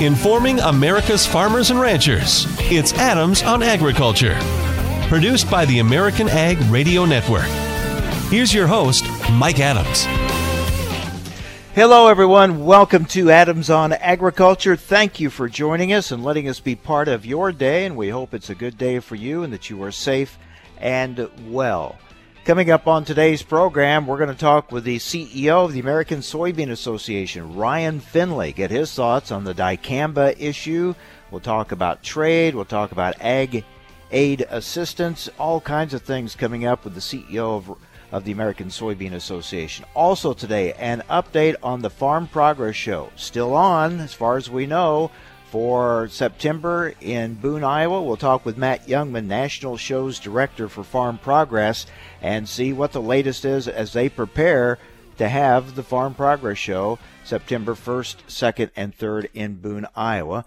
informing America's farmers and ranchers. It's Adams on Agriculture, produced by the American Ag Radio Network. Here's your host, Mike Adams. Hello, everyone. Welcome to Adams on Agriculture. Thank you for joining us and letting us be part of your day, and we hope it's a good day for you and that you are safe and well. Coming up on today's program, we're going to talk with the CEO of the American Soybean Association, Ryan Findlay, get his thoughts on the dicamba issue. We'll talk about trade, we'll talk about ag aid assistance, all kinds of things coming up with the CEO of, of the American Soybean Association. Also today, an update on the Farm Progress Show. Still on, as far as we know for September in Boone, Iowa. We'll talk with Matt Jungmann, National Shows Director for Farm Progress, and see what the latest is as they prepare to have the Farm Progress Show September 1st, 2nd, and 3rd in Boone, Iowa.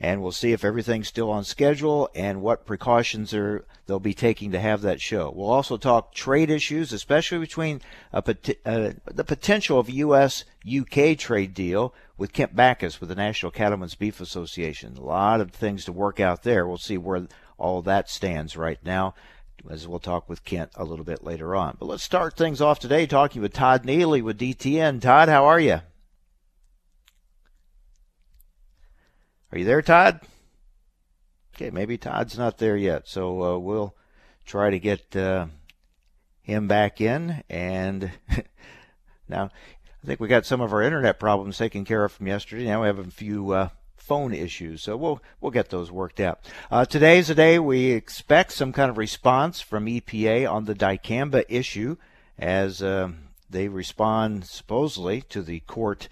And we'll see if everything's still on schedule and what precautions are they'll be taking to have that show. We'll also talk trade issues, especially between uh, the potential of a U.S. UK trade deal with Kent Bacus with the National Cattlemen's Beef Association. A lot of things to work out there. We'll see where all that stands right now, as we'll talk with Kent a little bit later on. But let's start things off today talking with Todd Neely with DTN. Todd, how are you? Are you there, Todd? Okay, maybe Todd's not there yet, so uh, we'll try to get uh, him back in. And now I think we got some of our internet problems taken care of from yesterday. Now we have a few uh, phone issues, so we'll we'll get those worked out. Uh, today's the day we expect some kind of response from EPA on the dicamba issue, as uh, they respond supposedly to the court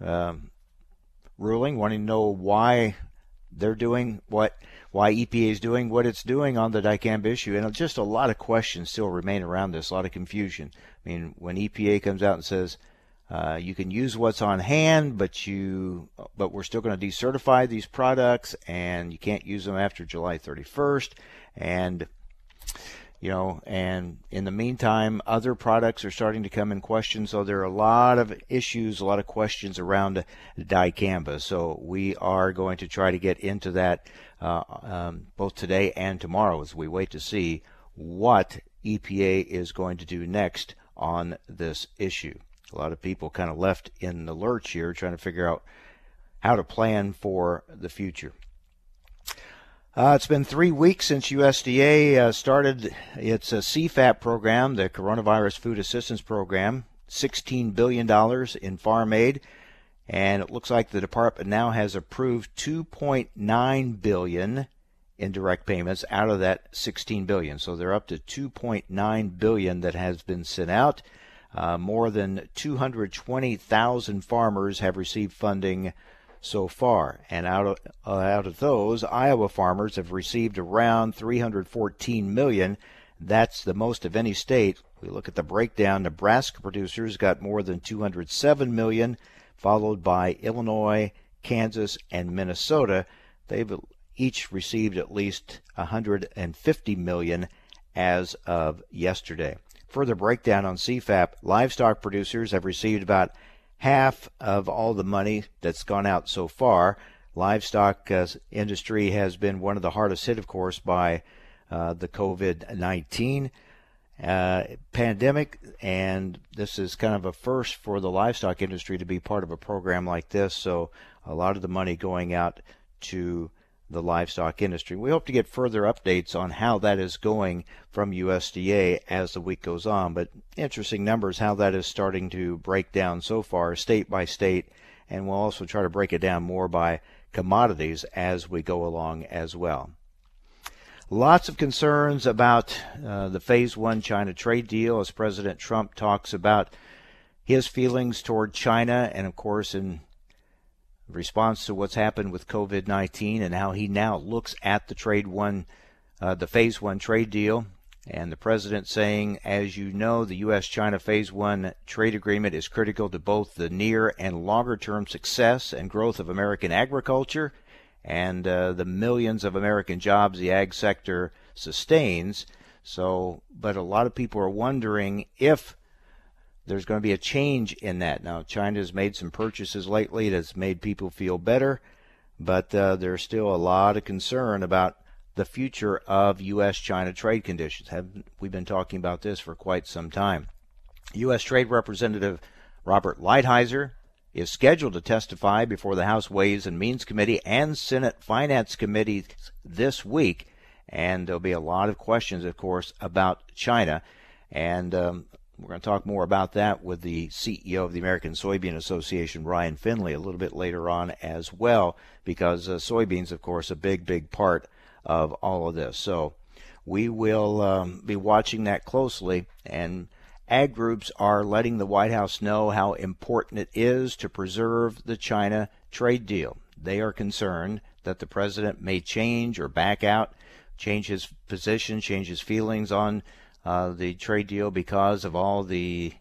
um, ruling, wanting to know why they're doing what why EPA is doing what it's doing on the dicamba issue, and just a lot of questions still remain around this, a lot of confusion. I mean, when EPA comes out and says uh, you can use what's on hand, but you but we're still going to decertify these products, and you can't use them after July 31st. And you know, and in the meantime, other products are starting to come in question. So there are a lot of issues, a lot of questions around dicamba. So we are going to try to get into that uh, um, both today and tomorrow as we wait to see what EPA is going to do next on this issue a lot of people kind of left in the lurch here trying to figure out how to plan for the future. Uh, it's been three weeks since USDA uh, started its uh, CFAP program, the Coronavirus Food Assistance Program, $16 billion in farm aid. And it looks like the department now has approved 2.9 billion in direct payments out of that 16 billion. So they're up to 2.9 billion that has been sent out. Uh, more than 220,000 farmers have received funding so far, and out of, uh, out of those, Iowa farmers have received around 314 million. That's the most of any state. We look at the breakdown. Nebraska producers got more than 207 million, followed by Illinois, Kansas, and Minnesota. They've each received at least 150 million as of yesterday. Further breakdown on CFAP livestock producers have received about half of all the money that's gone out so far. Livestock uh, industry has been one of the hardest hit, of course, by uh, the COVID 19 uh, pandemic, and this is kind of a first for the livestock industry to be part of a program like this. So, a lot of the money going out to the livestock industry. We hope to get further updates on how that is going from USDA as the week goes on, but interesting numbers how that is starting to break down so far, state by state, and we'll also try to break it down more by commodities as we go along as well. Lots of concerns about uh, the Phase 1 China trade deal as President Trump talks about his feelings toward China, and of course, in response to what's happened with COVID 19 and how he now looks at the trade one, uh, the phase one trade deal. And the president saying, as you know, the U.S. China phase one trade agreement is critical to both the near and longer term success and growth of American agriculture and uh, the millions of American jobs the ag sector sustains. So, but a lot of people are wondering if there's going to be a change in that. Now, China has made some purchases lately that's made people feel better. but uh, there's still a lot of concern about the future of U.S.-China trade conditions. Have we've been talking about this for quite some time? U.S. Trade Representative Robert Lighthizer is scheduled to testify before the House Ways and Means Committee and Senate Finance Committee this week, and there'll be a lot of questions, of course, about China. And um, we're going to talk more about that with the CEO of the American Soybean Association, Ryan Findlay, a little bit later on as well, because uh, soybeans, of course, a big, big part of all of this. So we will um, be watching that closely. And ag groups are letting the White House know how important it is to preserve the China trade deal. They are concerned that the president may change or back out, change his position, change his feelings on uh, the trade deal because of all the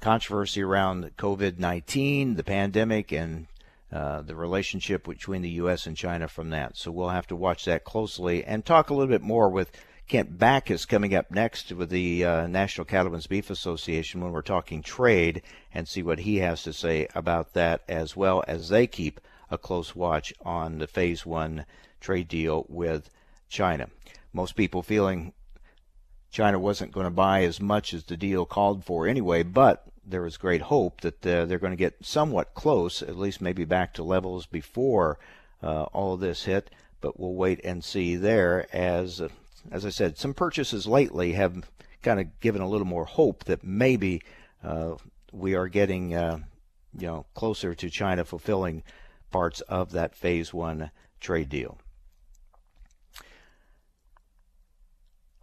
controversy around COVID 19, the pandemic, and uh, the relationship between the U.S. and China from that. So we'll have to watch that closely and talk a little bit more with Kent Bacus coming up next with the uh, National Cattlemen's Beef Association when we're talking trade and see what he has to say about that as well as they keep a close watch on the phase one trade deal with China. Most people feeling China wasn't going to buy as much as the deal called for anyway, but there was great hope that uh, they're going to get somewhat close, at least maybe back to levels before uh, all this hit. But we'll wait and see there. As uh, as I said, some purchases lately have kind of given a little more hope that maybe uh, we are getting uh, you know closer to China fulfilling parts of that phase one trade deal.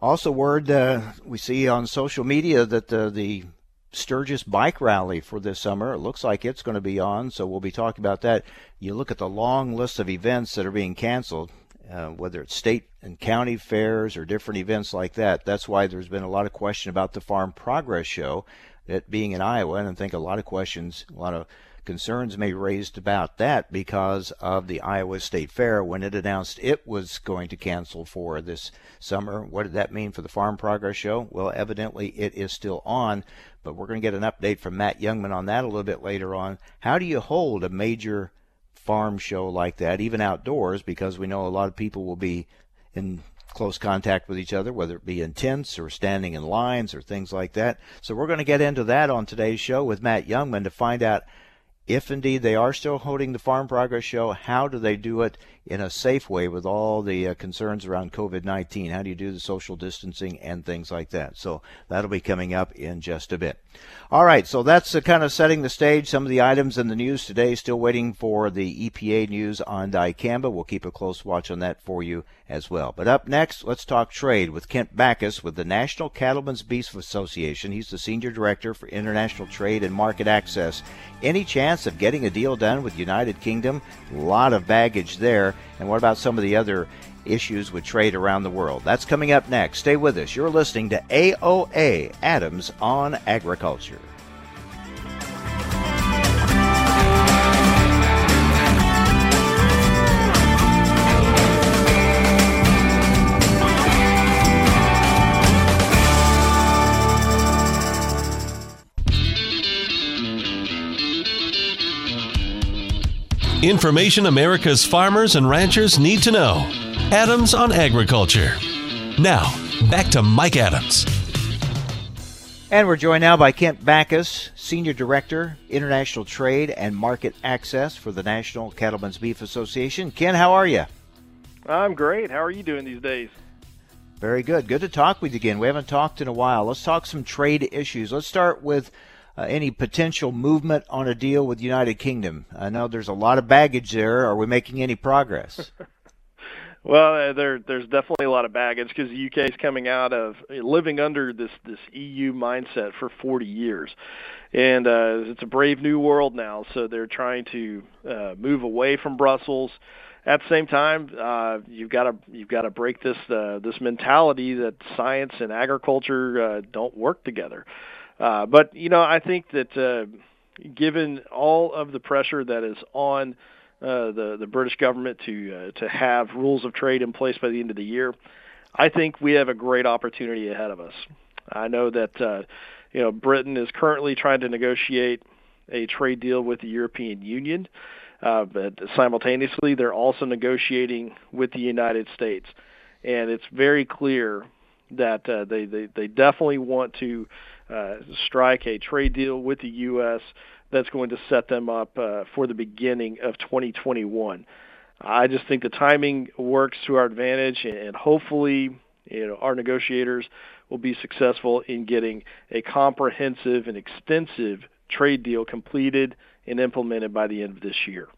Also, word uh, we see on social media that uh, the Sturgis bike rally for this summer. It looks like it's going to be on, so we'll be talking about that. You look at the long list of events that are being canceled, uh, whether it's state and county fairs or different events like that. That's why there's been a lot of question about the Farm Progress Show, it being in Iowa, and I think a lot of questions, a lot of concerns may raised about that because of the Iowa State Fair when it announced it was going to cancel for this summer. What did that mean for the Farm Progress Show? Well, evidently it is still on, but we're going to get an update from Matt Jungmann on that a little bit later on. How do you hold a major farm show like that, even outdoors, because we know a lot of people will be in close contact with each other, whether it be in tents or standing in lines or things like that. So we're going to get into that on today's show with Matt Jungmann to find out if indeed they are still holding the Farm Progress Show, how do they do it in a safe way with all the uh, concerns around COVID 19? How do you do the social distancing and things like that? So that'll be coming up in just a bit. All right, so that's uh, kind of setting the stage. Some of the items in the news today, still waiting for the EPA news on dicamba. We'll keep a close watch on that for you as well. But up next, let's talk trade with Kent Bacus with the National Cattlemen's Beef Association. He's the Senior Director for International Trade and Market Access. Any chance of getting a deal done with United Kingdom? A lot of baggage there. And what about some of the other issues with trade around the world? That's coming up next. Stay with us. You're listening to AOA Adams on Agriculture. Information America's farmers and ranchers need to know. Adams on Agriculture. Now, back to Mike Adams. And we're joined now by Kent Bacus, Senior Director, International Trade and Market Access for the National Cattlemen's Beef Association. Ken, how are you? I'm great. How are you doing these days? Very good. Good to talk with you again. We haven't talked in a while. Let's talk some trade issues. Let's start with uh, any potential movement on a deal with United Kingdom? I know there's a lot of baggage there. Are we making any progress? well, uh, there there's definitely a lot of baggage because the UK is coming out of living under this this EU mindset for 40 years, and uh, it's a brave new world now. So they're trying to uh, move away from Brussels. At the same time, uh, you've got to you've got to break this uh, this mentality that science and agriculture uh, don't work together. Uh, but you know, I think that uh, given all of the pressure that is on uh, the the British government to uh, to have rules of trade in place by the end of the year, I think we have a great opportunity ahead of us. I know that uh, you know Britain is currently trying to negotiate a trade deal with the European Union. Uh, but simultaneously, they're also negotiating with the United States, and it's very clear that uh, they, they they definitely want to uh, strike a trade deal with the U.S. that's going to set them up uh, for the beginning of 2021. I just think the timing works to our advantage, and hopefully, you know, our negotiators will be successful in getting a comprehensive and extensive trade deal completed and implemented by the end of this year.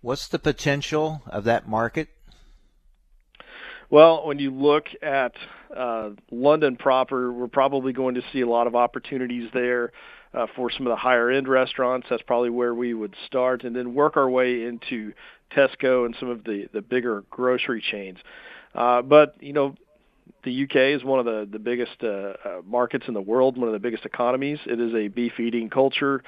What's the potential of that market? Well, when you look at uh, London proper, we're probably going to see a lot of opportunities there uh, for some of the higher end restaurants. That's probably where we would start, and then work our way into Tesco and some of the the bigger grocery chains. Uh, but you know, the UK is one of the the biggest uh, uh, markets in the world, one of the biggest economies. It is a beef eating culture,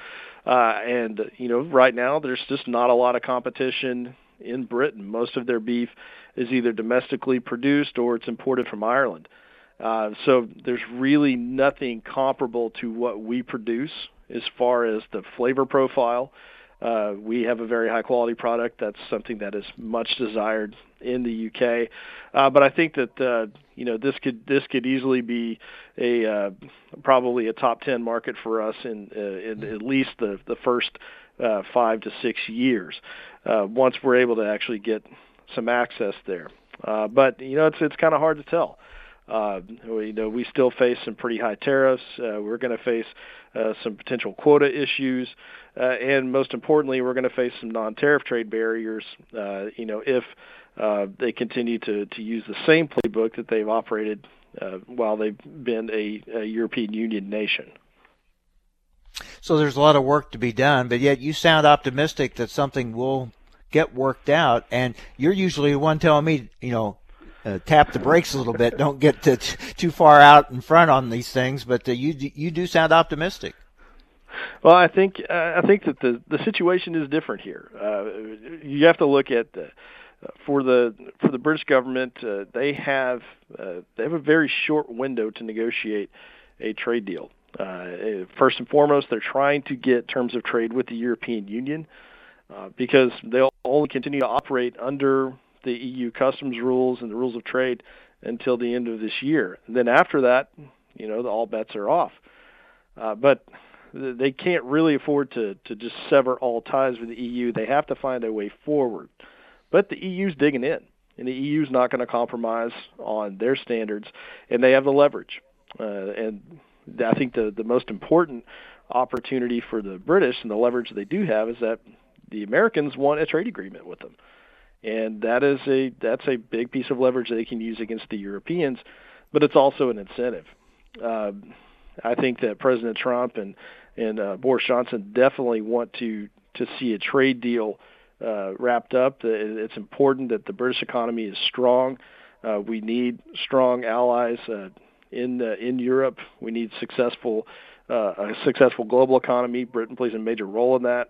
uh, and you know, right now there's just not a lot of competition in Britain. Most of their beef is either domestically produced or it's imported from Ireland. Uh, so there's really nothing comparable to what we produce as far as the flavor profile. Uh, we have a very high quality product. That's something that is much desired in the UK. Uh, but I think that uh, you know this could this could easily be a uh, probably a top 10 market for us in, uh, in at least the the first uh, five to six years. Uh, once we're able to actually get some access there. Uh, but you know, it's it's kind of hard to tell. Uh, we, you know, we still face some pretty high tariffs. Uh, we're going to face uh, some potential quota issues, uh, and most importantly, we're going to face some non-tariff trade barriers. Uh, you know, if uh, they continue to to use the same playbook that they've operated uh, while they've been a, a European Union nation. So there's a lot of work to be done, but yet you sound optimistic that something will get worked out. And you're usually the one telling me, you know, uh, tap the brakes a little bit. Don't get to, too far out in front on these things. But uh, you you do sound optimistic. Well, I think uh, I think that the the situation is different here. Uh, you have to look at the, for the for the British government. Uh, they have uh, they have a very short window to negotiate a trade deal. Uh, first and foremost, they're trying to get terms of trade with the European Union uh, because they'll only continue to operate under the EU customs rules and the rules of trade until the end of this year. And then after that, you know, all bets are off. Uh, but they can't really afford to to just sever all ties with the EU. They have to find a way forward. But the EU's digging in, and the EU's not going to compromise on their standards, and they have the leverage. Uh, and I think the the most important opportunity for the British and the leverage they do have is that the Americans want a trade agreement with them, and that is a that's a big piece of leverage they can use against the Europeans, but it's also an incentive. Uh, I think that President Trump and and uh, Boris Johnson definitely want to to see a trade deal uh, wrapped up. It's important that the British economy is strong. Uh, we need strong allies uh, in uh, in Europe. We need successful uh, a successful global economy. Britain plays a major role in that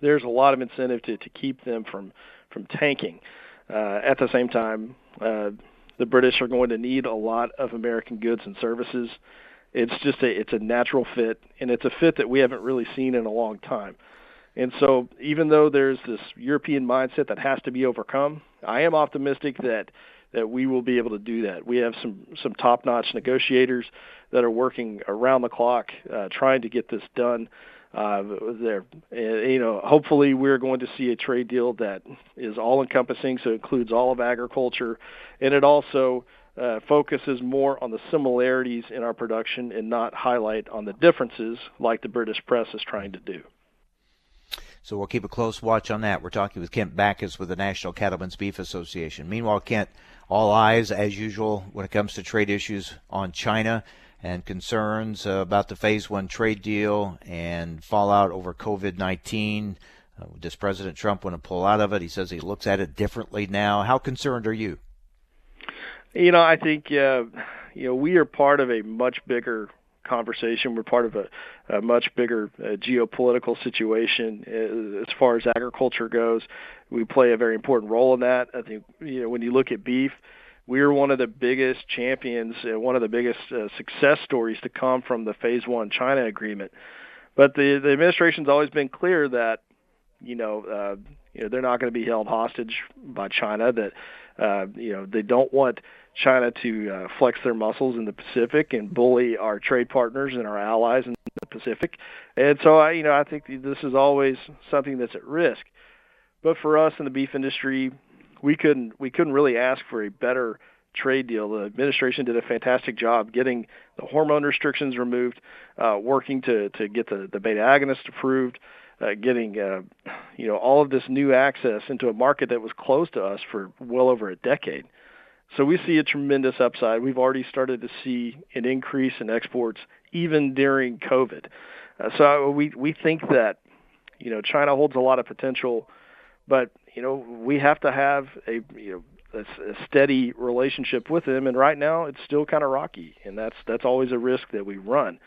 there's a lot of incentive to, to keep them from from tanking. Uh, at the same time, uh, the British are going to need a lot of American goods and services. It's just a it's a natural fit, and it's a fit that we haven't really seen in a long time. And so, even though there's this European mindset that has to be overcome, I am optimistic that that we will be able to do that. We have some some top-notch negotiators that are working around the clock uh, trying to get this done uh, there. You know, hopefully we're going to see a trade deal that is all encompassing, so it includes all of agriculture, and it also uh, focuses more on the similarities in our production and not highlight on the differences like the British press is trying to do. So we'll keep a close watch on that. We're talking with Kent Bacus with the National Cattlemen's Beef Association. Meanwhile, Kent, all eyes as usual when it comes to trade issues on China and concerns about the phase one trade deal and fallout over COVID 19. Uh, does President Trump want to pull out of it? He says he looks at it differently now. How concerned are you? You know, I think uh, you know we are part of a much bigger conversation. We're part of a, a much bigger uh, geopolitical situation uh, as far as agriculture goes. We play a very important role in that. I think you know when you look at beef, we are one of the biggest champions, uh, one of the biggest uh, success stories to come from the Phase One China agreement. But the the administration's always been clear that you know, uh, you know they're not going to be held hostage by China. That uh, you know they don't want China to uh, flex their muscles in the Pacific and bully our trade partners and our allies in the Pacific. And so I, you know, I think this is always something that's at risk. But for us in the beef industry, we couldn't we couldn't really ask for a better trade deal. The administration did a fantastic job getting the hormone restrictions removed, uh, working to to get the the beta agonist approved, uh, getting uh, you know all of this new access into a market that was closed to us for well over a decade. So we see a tremendous upside. We've already started to see an increase in exports even during COVID. Uh, so we we think that you know China holds a lot of potential, but you know we have to have a you know a, a steady relationship with them. And right now it's still kind of rocky, and that's that's always a risk that we run.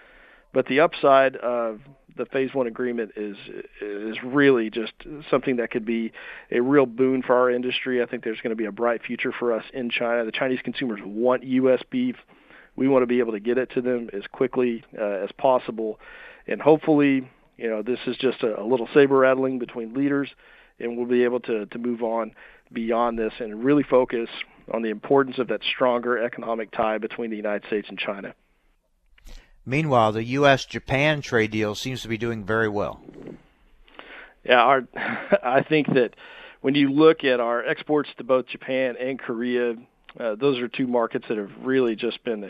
But the upside of the phase one agreement is is really just something that could be a real boon for our industry. I think there's going to be a bright future for us in China. The Chinese consumers want U.S. beef. We want to be able to get it to them as quickly uh, as possible, and hopefully, you know, this is just a, a little saber rattling between leaders, and we'll be able to to move on beyond this and really focus on the importance of that stronger economic tie between the United States and China. Meanwhile, the U.S. Japan trade deal seems to be doing very well. Yeah, our, I think that when you look at our exports to both Japan and Korea, uh, those are two markets that have really just been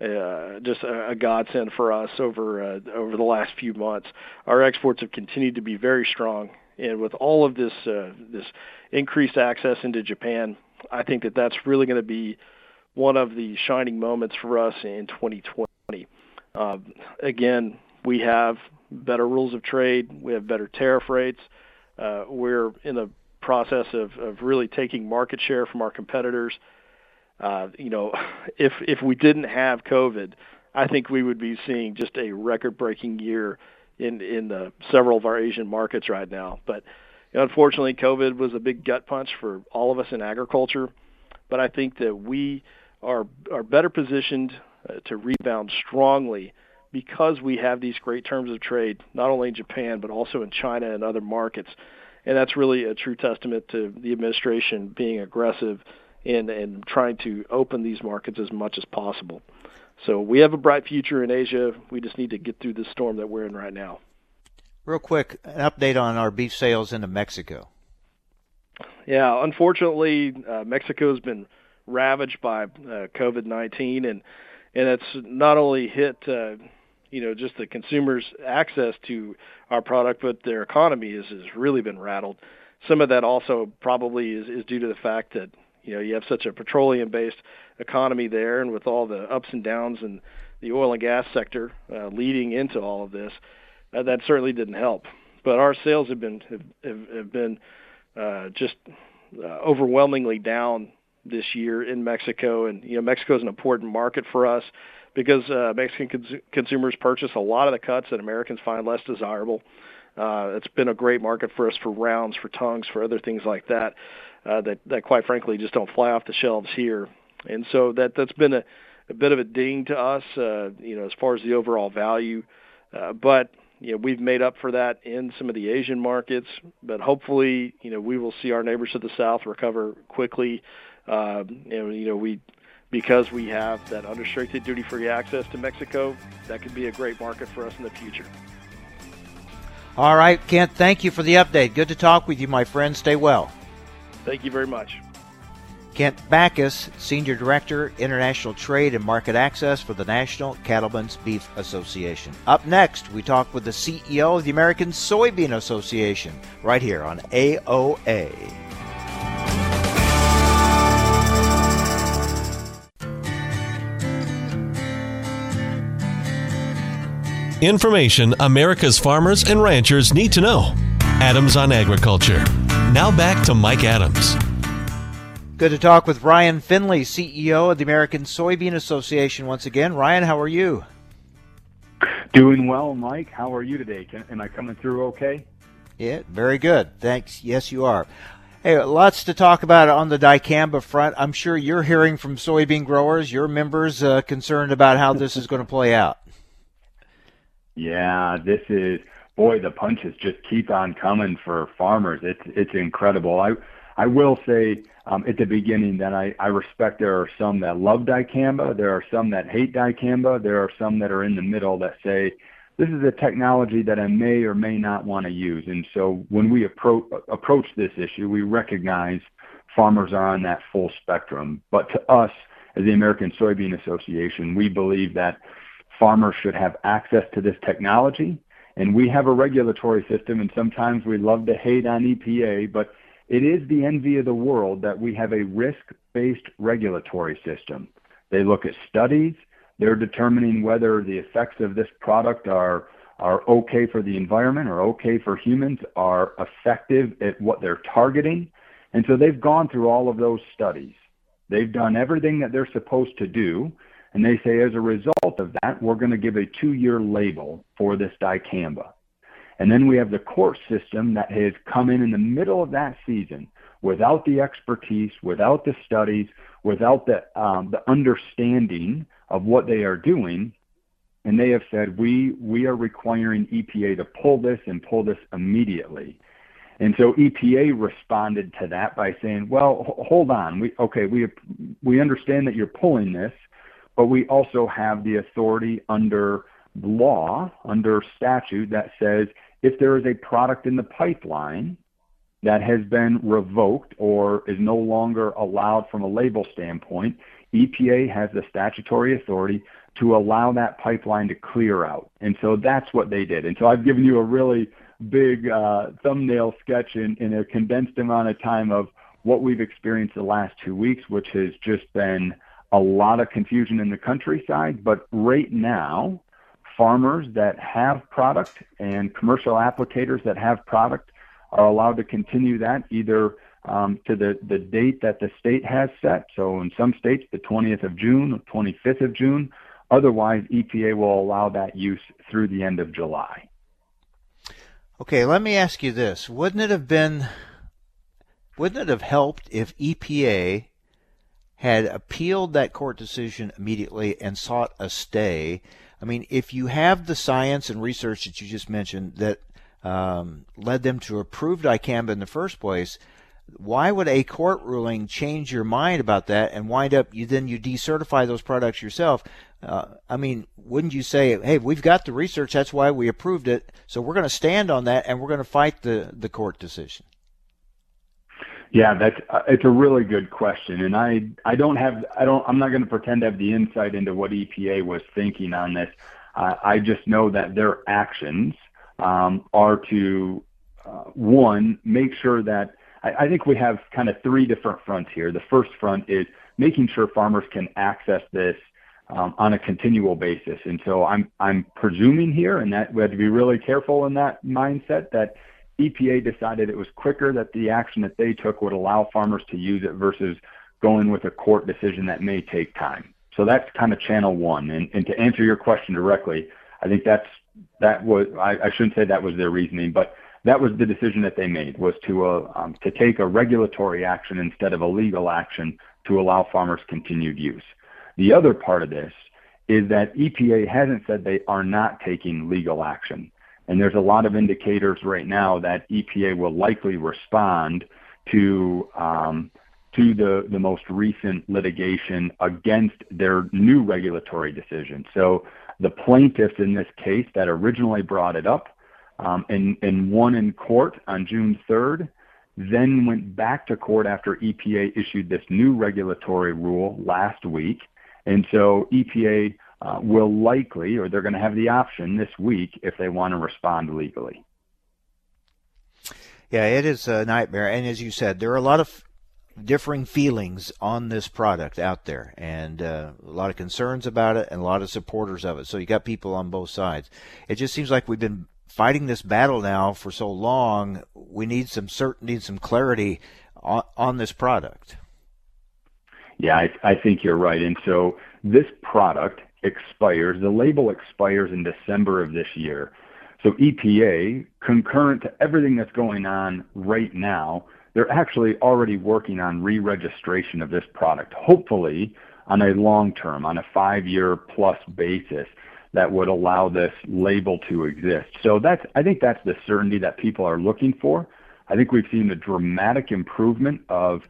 uh, just a, a godsend for us over uh, over the last few months. Our exports have continued to be very strong, and with all of this uh, this increased access into Japan, I think that that's really going to be one of the shining moments for us in 2020. Uh, again, we have better rules of trade. We have better tariff rates. Uh, we're in the process of, of really taking market share from our competitors. Uh, you know, if if we didn't have COVID, I think we would be seeing just a record-breaking year in in the, several of our Asian markets right now. But you know, unfortunately, COVID was a big gut punch for all of us in agriculture. But I think that we are are better positioned to rebound strongly because we have these great terms of trade, not only in Japan but also in China and other markets. And that's really a true testament to the administration being aggressive in in trying to open these markets as much as possible. So we have a bright future in Asia. We just need to get through this storm that we're in right now. Real quick, an update on our beef sales into Mexico. Yeah, unfortunately, uh, Mexico has been ravaged by uh, COVID 19, and and it's not only hit uh, you know just the consumers' access to our product, but their economy has, really been rattled. Some of that also probably is, is due to the fact that you know you have such a petroleum-based economy there, and with all the ups and downs in the oil and gas sector uh, leading into all of this, uh, that certainly didn't help. But our sales have been have, have, have been uh, just uh, overwhelmingly down this year in Mexico, and you know Mexico is an important market for us because uh, Mexican cons- consumers purchase a lot of the cuts that Americans find less desirable. Uh, it's been a great market for us for rounds, for tongues, for other things like that. Uh, that that quite frankly just don't fly off the shelves here, and so that that's been a, a bit of a ding to us, uh, you know, as far as the overall value. Uh, but you know we've made up for that in some of the Asian markets, but hopefully you know we will see our neighbors to the south recover quickly um, and you know we because we have that unrestricted duty-free access to Mexico, that could be a great market for us in the future. All right, Kent, thank you for the update. Good to talk with you, my friend. Stay well. Thank you very much. Kent Bacus, Senior Director, International Trade and Market Access for the National Cattlemen's Beef Association. Up next, we talk with the CEO of the American Soybean Association right here on AOA. Information America's farmers and ranchers need to know. Adams on Agriculture. Now back to Mike Adams. Good to talk with Ryan Findlay, CEO of the American Soybean Association once again. Ryan, how are you? Doing well, Mike. How are you today? Am I coming through okay? Yeah, very good. Thanks. Yes, you are. Hey, lots to talk about on the dicamba front. I'm sure you're hearing from soybean growers, your members, uh, concerned about how this is going to play out. Yeah, this is boy, the punches just keep on coming for farmers. It's it's incredible. I I will say um, at the beginning that I, I respect there are some that love dicamba, there are some that hate dicamba, there are some that are in the middle that say this is a technology that I may or may not want to use. And so when we approach approach this issue, we recognize farmers are on that full spectrum. But to us, as the American Soybean Association, we believe that farmers should have access to this technology. And we have a regulatory system, and sometimes we love to hate on EPA, but it is the envy of the world that we have a risk-based regulatory system. They look at studies. They're determining whether the effects of this product are are okay for the environment or okay for humans, are effective at what they're targeting. And so they've gone through all of those studies. They've done everything that they're supposed to do. And they say, as a result of that, we're going to give a two year label for this dicamba. And then we have the court system that has come in in the middle of that season without the expertise, without the studies, without the, um, the understanding of what they are doing. And they have said, we, we are requiring EPA to pull this and pull this immediately. And so EPA responded to that by saying, well, hold on. We, okay, we, we understand that you're pulling this, but we also have the authority under law, under statute that says if there is a product in the pipeline that has been revoked or is no longer allowed from a label standpoint, EPA has the statutory authority to allow that pipeline to clear out. And so that's what they did. And so I've given you a really big uh, thumbnail sketch in, in a condensed amount of time of what we've experienced the last two weeks, which has just been a lot of confusion in the countryside. But right now, farmers that have product and commercial applicators that have product are allowed to continue that either um, to the, the date that the state has set. So in some states, the 20th of June or 25th of June. Otherwise, EPA will allow that use through the end of July. Okay, let me ask you this. Wouldn't it have been wouldn't it have helped if EPA had appealed that court decision immediately and sought a stay? I mean, if you have the science and research that you just mentioned that um, led them to approve dicamba in the first place, why would a court ruling change your mind about that and wind up you then you decertify those products yourself? Uh, I mean, wouldn't you say, hey, we've got the research, that's why we approved it, so we're going to stand on that and we're going to fight the the court decision? Yeah, that's uh, it's a really good question, and I I don't have I don't I'm not going to pretend to have the insight into what EPA was thinking on this. Uh, I just know that their actions um, are to uh, one make sure that I, I think we have kind of three different fronts here. The first front is making sure farmers can access this um, on a continual basis. And so I'm I'm presuming here, and that we have to be really careful in that mindset that EPA decided it was quicker that the action that they took would allow farmers to use it versus going with a court decision that may take time. So that's kind of channel one. And, and to answer your question directly, I think that's that was I, I shouldn't say that was their reasoning, but that was the decision that they made was to uh, um, to take a regulatory action instead of a legal action to allow farmers continued use. The other part of this is that EPA hasn't said they are not taking legal action. And there's a lot of indicators right now that EPA will likely respond to um, to the, the most recent litigation against their new regulatory decision. So the plaintiffs in this case that originally brought it up um, and, and won in court on June 3rd, then went back to court after EPA issued this new regulatory rule last week. And so EPA will likely, or they're going to have the option this week if they want to respond legally. Yeah, it is a nightmare. And as you said, there are a lot of differing feelings on this product out there and uh, a lot of concerns about it and a lot of supporters of it. So you got people on both sides. It just seems like we've been fighting this battle now for so long, we need some certainty, some clarity on, on this product. Yeah, I, I think you're right. And so this product expires, the label expires in December of this year. So EPA, concurrent to everything that's going on right now, they're actually already working on re-registration of this product, hopefully on a long term, on a five year plus basis that would allow this label to exist. So that's I think that's the certainty that people are looking for. I think we've seen a dramatic improvement of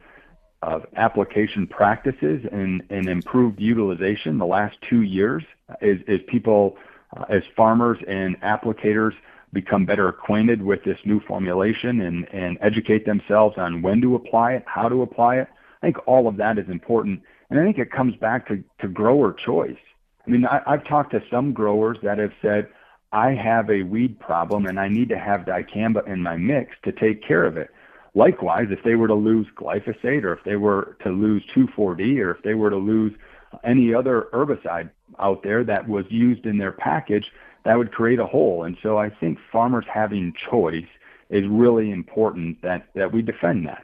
of application practices and, and improved utilization the last two years as, as people, uh, as farmers and applicators become better acquainted with this new formulation and, and educate themselves on when to apply it, how to apply it. I think all of that is important. And I think it comes back to, to grower choice. I mean, I, I've talked to some growers that have said, I have a weed problem and I need to have dicamba in my mix to take care of it. Likewise, if they were to lose glyphosate or if they were to lose 2,4-D or if they were to lose any other herbicide out there that was used in their package, that would create a hole. And so I think farmers having choice is really important that, that we defend that.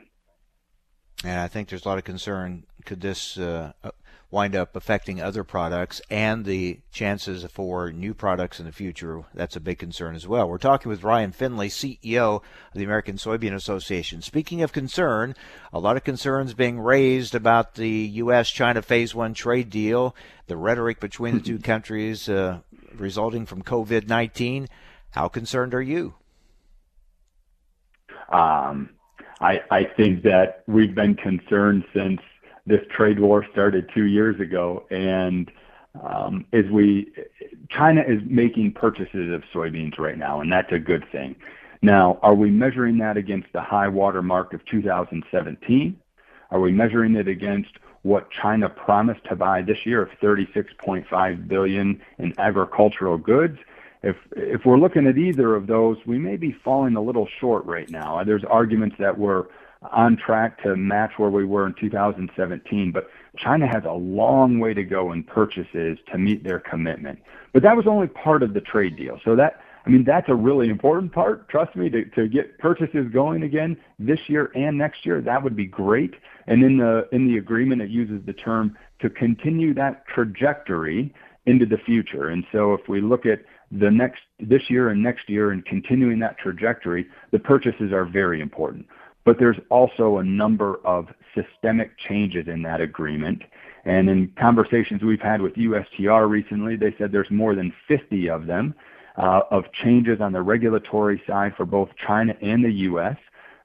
And I think there's a lot of concern. Could this uh, wind up affecting other products and the chances for new products in the future? That's a big concern as well. We're talking with Ryan Findlay, CEO of the American Soybean Association. Speaking of concern, a lot of concerns being raised about the U.S. China Phase 1 trade deal, the rhetoric between the two countries uh, resulting from COVID 19. How concerned are you? Um, I, I think that we've been concerned since this trade war started two years ago, and um, as we China is making purchases of soybeans right now, and that's a good thing. Now, are we measuring that against the high water mark of 2017? Are we measuring it against what China promised to buy this year of 36.5 billion in agricultural goods? If if we're looking at either of those, we may be falling a little short right now. There's arguments that we're on track to match where we were in 2017, but China has a long way to go in purchases to meet their commitment. But that was only part of the trade deal. So that I mean that's a really important part. Trust me to to get purchases going again this year and next year. That would be great. And in the in the agreement it uses the term to continue that trajectory into the future. And so if we look at the next this year and next year and continuing that trajectory, the purchases are very important. But there's also a number of systemic changes in that agreement. And in conversations we've had with USTR recently, they said there's more than 50 of them uh, of changes on the regulatory side for both China and the U.S.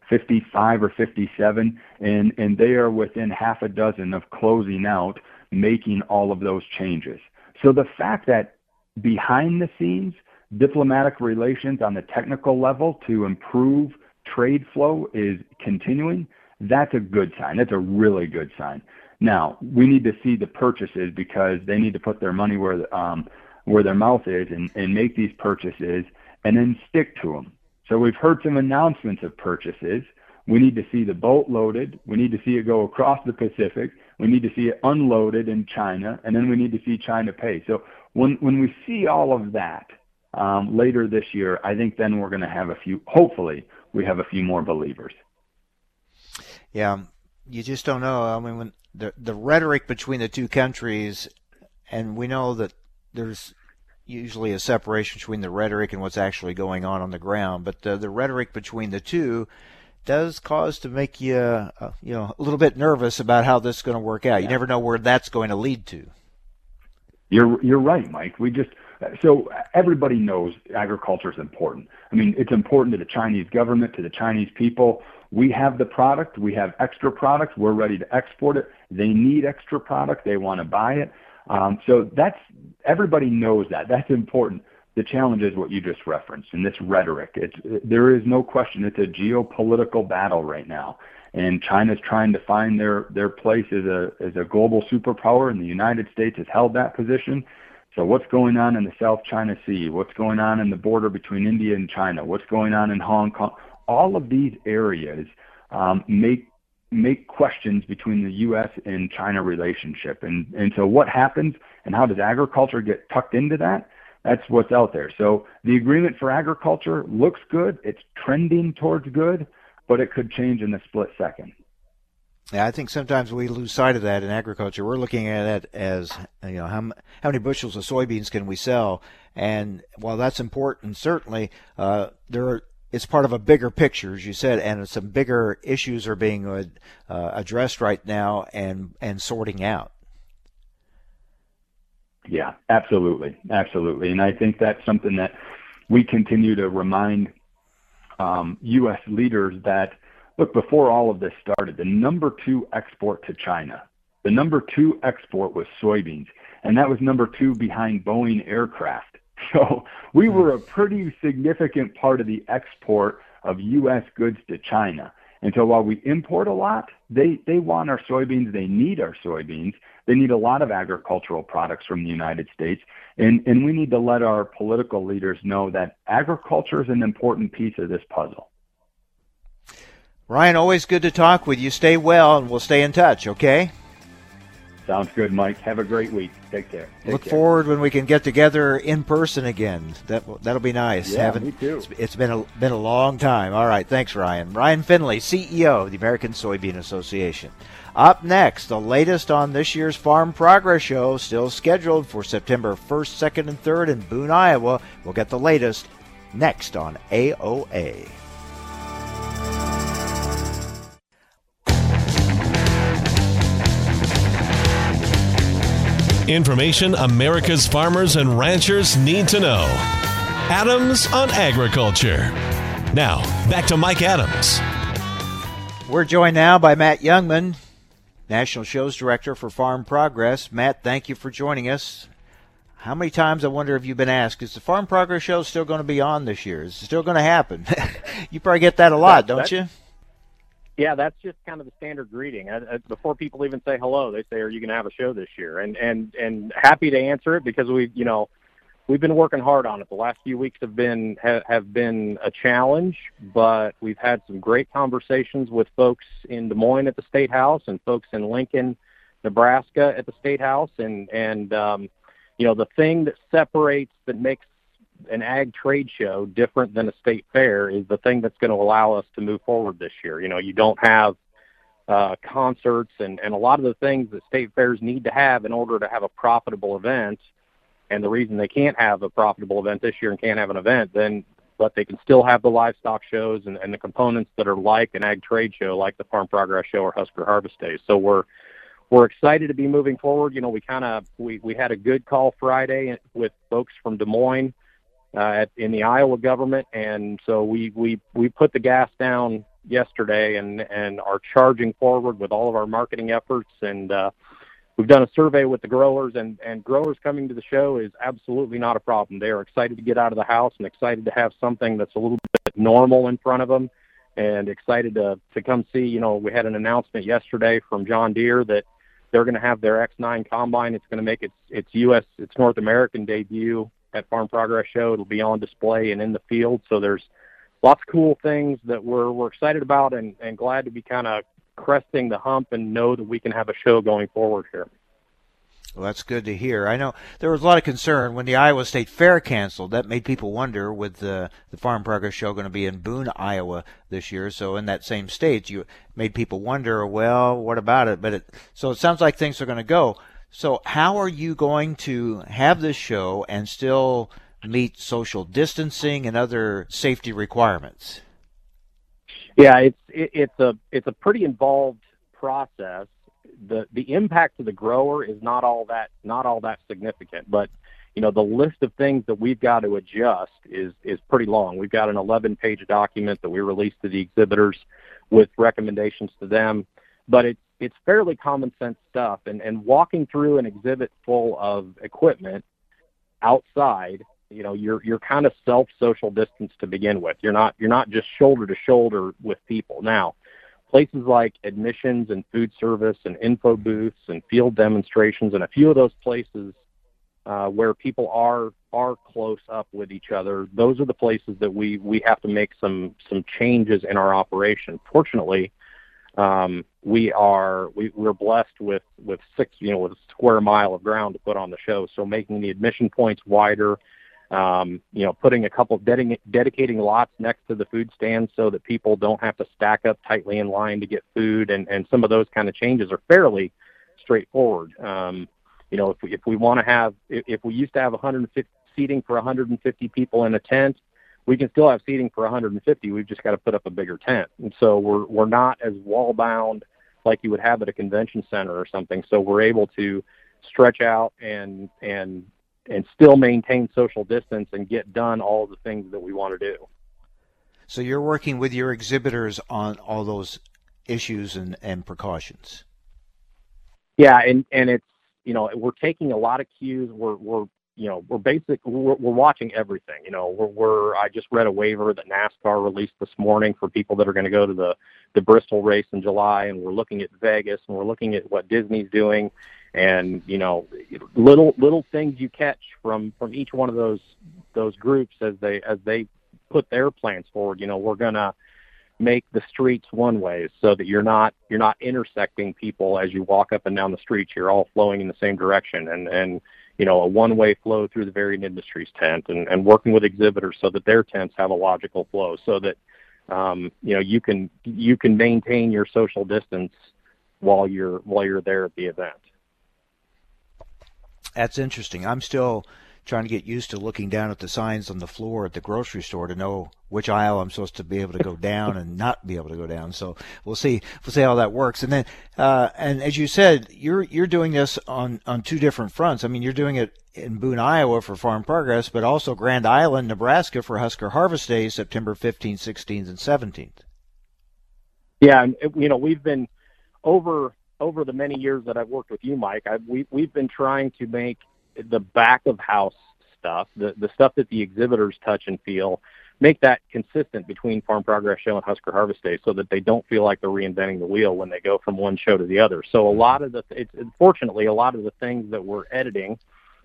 55 or 57, and, and they are within half a dozen of closing out making all of those changes. So the fact that behind the scenes, diplomatic relations on the technical level to improve trade flow is continuing, that's a good sign. That's a really good sign. Now, we need to see the purchases because they need to put their money where um, where their mouth is and, and make these purchases and then stick to them. So we've heard some announcements of purchases. We need to see the boat loaded. We need to see it go across the Pacific. We need to see it unloaded in China, and then we need to see China pay. So when when we see all of that um, later this year, I think then we're going to have a few. Hopefully, we have a few more believers. Yeah, you just don't know. I mean, when the the rhetoric between the two countries, and we know that there's usually a separation between the rhetoric and what's actually going on on the ground, but the the rhetoric between the two does cause to make you uh, you know a little bit nervous about how this is going to work out. You never know where that's going to lead to. You're you're right, Mike. We just so everybody knows agriculture is important. I mean, it's important to the Chinese government, to the Chinese people. We have the product. We have extra products. We're ready to export it. They need extra product. They want to buy it. Um, so that's everybody knows that. That's important. The challenge is what you just referenced, and this rhetoric. It's, there is no question. It's a geopolitical battle right now, and China's trying to find their their place as a as a global superpower, and the United States has held that position. So what's going on in the South China Sea? What's going on in the border between India and China? What's going on in Hong Kong? All of these areas um, make make questions between the U.S. and China relationship. And and so what happens and how does agriculture get tucked into that? That's what's out there. So the agreement for agriculture looks good. It's trending towards good, but it could change in a split second. Yeah, I think sometimes we lose sight of that in agriculture. We're looking at it as you know how how many bushels of soybeans can we sell, and while that's important, certainly uh, there are, it's part of a bigger picture, as you said, and some bigger issues are being uh, addressed right now and and sorting out. Yeah, absolutely, absolutely, and I think that's something that we continue to remind um, U.S. leaders that look before all of this started, the number two export to China, the number two export was soybeans, and that was number two behind Boeing aircraft. So we hmm. were a pretty significant part of the export of U.S. goods to China. And so while we import a lot, they, they want our soybeans, they need our soybeans, they need a lot of agricultural products from the United States. And, and we need to let our political leaders know that agriculture is an important piece of this puzzle. Ryan, always good to talk with you. Stay well, and we'll stay in touch, okay? Sounds good, Mike. Have a great week. Take care. Take Look care. forward when we can get together in person again. That that'll be nice. Yeah, Haven't, me too. It's, it's been a been a long time. All right, thanks, Ryan. Ryan Findlay, CEO of the American Soybean Association. Up next, the latest on this year's Farm Progress Show, still scheduled for September 1st, 2nd, and 3rd in Boone, Iowa. We'll get the latest next on AOA. Information America's farmers and ranchers need to know. Adams on Agriculture. Now, back to Mike Adams. We're joined now by Matt Jungmann, National Shows Director for Farm Progress. Matt, thank you for joining us. How many times, I wonder, have you been asked, is the Farm Progress Show still going to be on this year? Is it still going to happen? you probably get that a lot, don't you? Yeah, that's just kind of the standard greeting. Uh, uh, before people even say hello, they say, "Are you going to have a show this year?" And and and happy to answer it because we, you know, we've been working hard on it. The last few weeks have been have, have been a challenge, but we've had some great conversations with folks in Des Moines at the State House and folks in Lincoln, Nebraska at the State House, and and um, you know, the thing that separates that makes an ag trade show different than a state fair is the thing that's going to allow us to move forward this year. You know, you don't have uh, concerts and, and a lot of the things that state fairs need to have in order to have a profitable event. And the reason they can't have a profitable event this year and can't have an event, then but they can still have the livestock shows and, and the components that are like an ag trade show, like the Farm Progress Show or Husker Harvest Days. So we're we're excited to be moving forward. You know, we kind of we we had a good call Friday with folks from Des Moines uh, at, in the Iowa government, and so we we we put the gas down yesterday and and are charging forward with all of our marketing efforts and uh, we've done a survey with the growers and and growers coming to the show is absolutely not a problem. They are excited to get out of the house and excited to have something that's a little bit normal in front of them and excited to to come see you know we had an announcement yesterday from John Deere that they're going to have their X9 combine. It's going to make its its US its North American debut at Farm Progress Show. It'll be on display and in the field. So there's lots of cool things that we're we're excited about and, and glad to be kind of cresting the hump and know that we can have a show going forward here. Well, that's good to hear. I know there was a lot of concern when the Iowa State Fair canceled. That made people wonder with the, the Farm Progress Show going to be in Boone, Iowa this year. So in that same state, you made people wonder, well, what about it? But it, so it sounds like things are going to go. So, how are you going to have this show and still meet social distancing and other safety requirements? Yeah, it's it, it's a it's a pretty involved process. the The impact to the grower is not all that not all that significant, but you know the list of things that we've got to adjust is is pretty long. We've got an 11 page document that we released to the exhibitors with recommendations to them, but it's it's fairly common sense stuff. And, and walking through an exhibit full of equipment outside, you know, you're you're kind of self social distance to begin with. You're not you're not just shoulder to shoulder with people. Now, places like admissions and food service and info booths and field demonstrations and a few of those places uh, where people are are close up with each other. Those are the places that we we have to make some some changes in our operation. Fortunately, um, we are we, we're blessed with with six you know with a square mile of ground to put on the show. So making the admission points wider, um, you know, putting a couple dedicating dedicating lots next to the food stands so that people don't have to stack up tightly in line to get food, and and some of those kind of changes are fairly straightforward. Um, you know, if we if we want to have if we used to have 150 seating for 150 people in a tent, we can still have seating for 150. We've just got to put up a bigger tent. And so we're we're not as wall bound like you would have at a convention center or something. So we're able to stretch out and and and still maintain social distance and get done all the things that we want to do. So you're working with your exhibitors on all those issues and, and precautions. Yeah, and and it's you know we're taking a lot of cues. We're we're you know we're basic we're, we're watching everything. You know we're, we're I just read a waiver that NASCAR released this morning for people that are going to go to the the Bristol race in July, and we're looking at Vegas and we're looking at what Disney's doing, and you know little little things you catch from from each one of those those groups as they as they put their plans forward. You know we're gonna make the streets one ways so that you're not you're not intersecting people as you walk up and down the streets you're all flowing in the same direction and and you know a one way flow through the varied industries tent and and working with exhibitors so that their tents have a logical flow so that um you know you can you can maintain your social distance while you're while you're there at the event. That's interesting. I'm still trying to get used to looking down at the signs on the floor at the grocery store to know which aisle I'm supposed to be able to go down and not be able to go down. So we'll see we'll see how that works. And then uh, and as you said, you're you're doing this on on two different fronts. I mean, you're doing it in Boone, Iowa for Farm Progress, but also Grand Island, Nebraska for Husker Harvest Days, September 15th, 16th, and 17th. Yeah, and you know we've been over over the many years that I've worked with you, Mike. I've, we we've been trying to make the back of house stuff, the the stuff that the exhibitors touch and feel, make that consistent between Farm Progress Show and Husker Harvest Day, so that they don't feel like they're reinventing the wheel when they go from one show to the other. So a lot of the, it's unfortunately a lot of the things that we're editing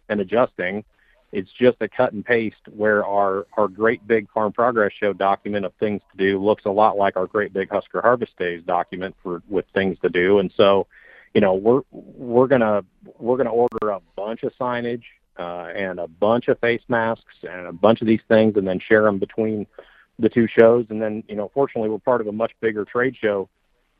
and adjusting, it's just a cut and paste where our our great big Farm Progress Show document of things to do looks a lot like our great big Husker Harvest Days document for with things to do, and so you know we're we're gonna we're gonna order a bunch of signage uh, and a bunch of face masks and a bunch of these things, and then share them between the two shows. And then you know, fortunately, we're part of a much bigger trade show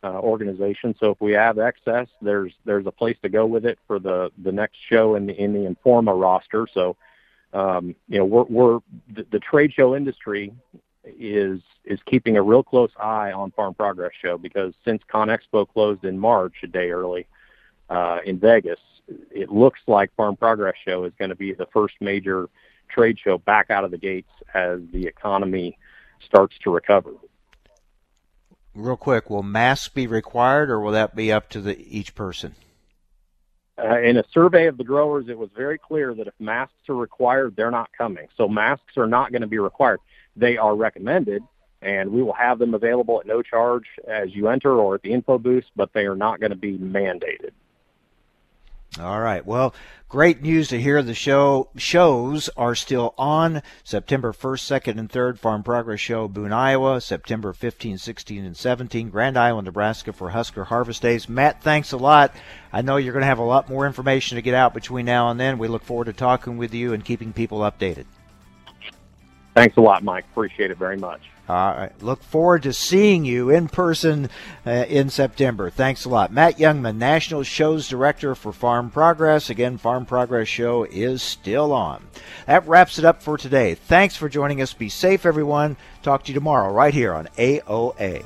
uh, organization. So if we have excess, there's there's a place to go with it for the the next show in the in the Informa roster. So um, you know, we're we're the, the trade show industry is is keeping a real close eye on Farm Progress Show because since ConExpo closed in March, a day early, uh, in Vegas, it looks like Farm Progress Show is going to be the first major trade show back out of the gates as the economy starts to recover. Real quick, will masks be required, or will that be up to the each person? Uh, in a survey of the growers, it was very clear that if masks are required, they're not coming. So masks are not going to be required. They are recommended, and we will have them available at no charge as you enter or at the info booth, but they are not going to be mandated. All right. Well, great news to hear the show shows are still on September 1st, 2nd, and 3rd. Farm Progress Show, Boone, Iowa, September 15, 16, and 17. Grand Island, Nebraska for Husker Harvest Days. Matt, thanks a lot. I know you're going to have a lot more information to get out between now and then. We look forward to talking with you and keeping people updated. Thanks a lot, Mike. Appreciate it very much. All right. Look forward to seeing you in person uh, in September. Thanks a lot. Matt Jungmann, National Shows Director for Farm Progress. Again, Farm Progress Show is still on. That wraps it up for today. Thanks for joining us. Be safe, everyone. Talk to you tomorrow right here on AOA.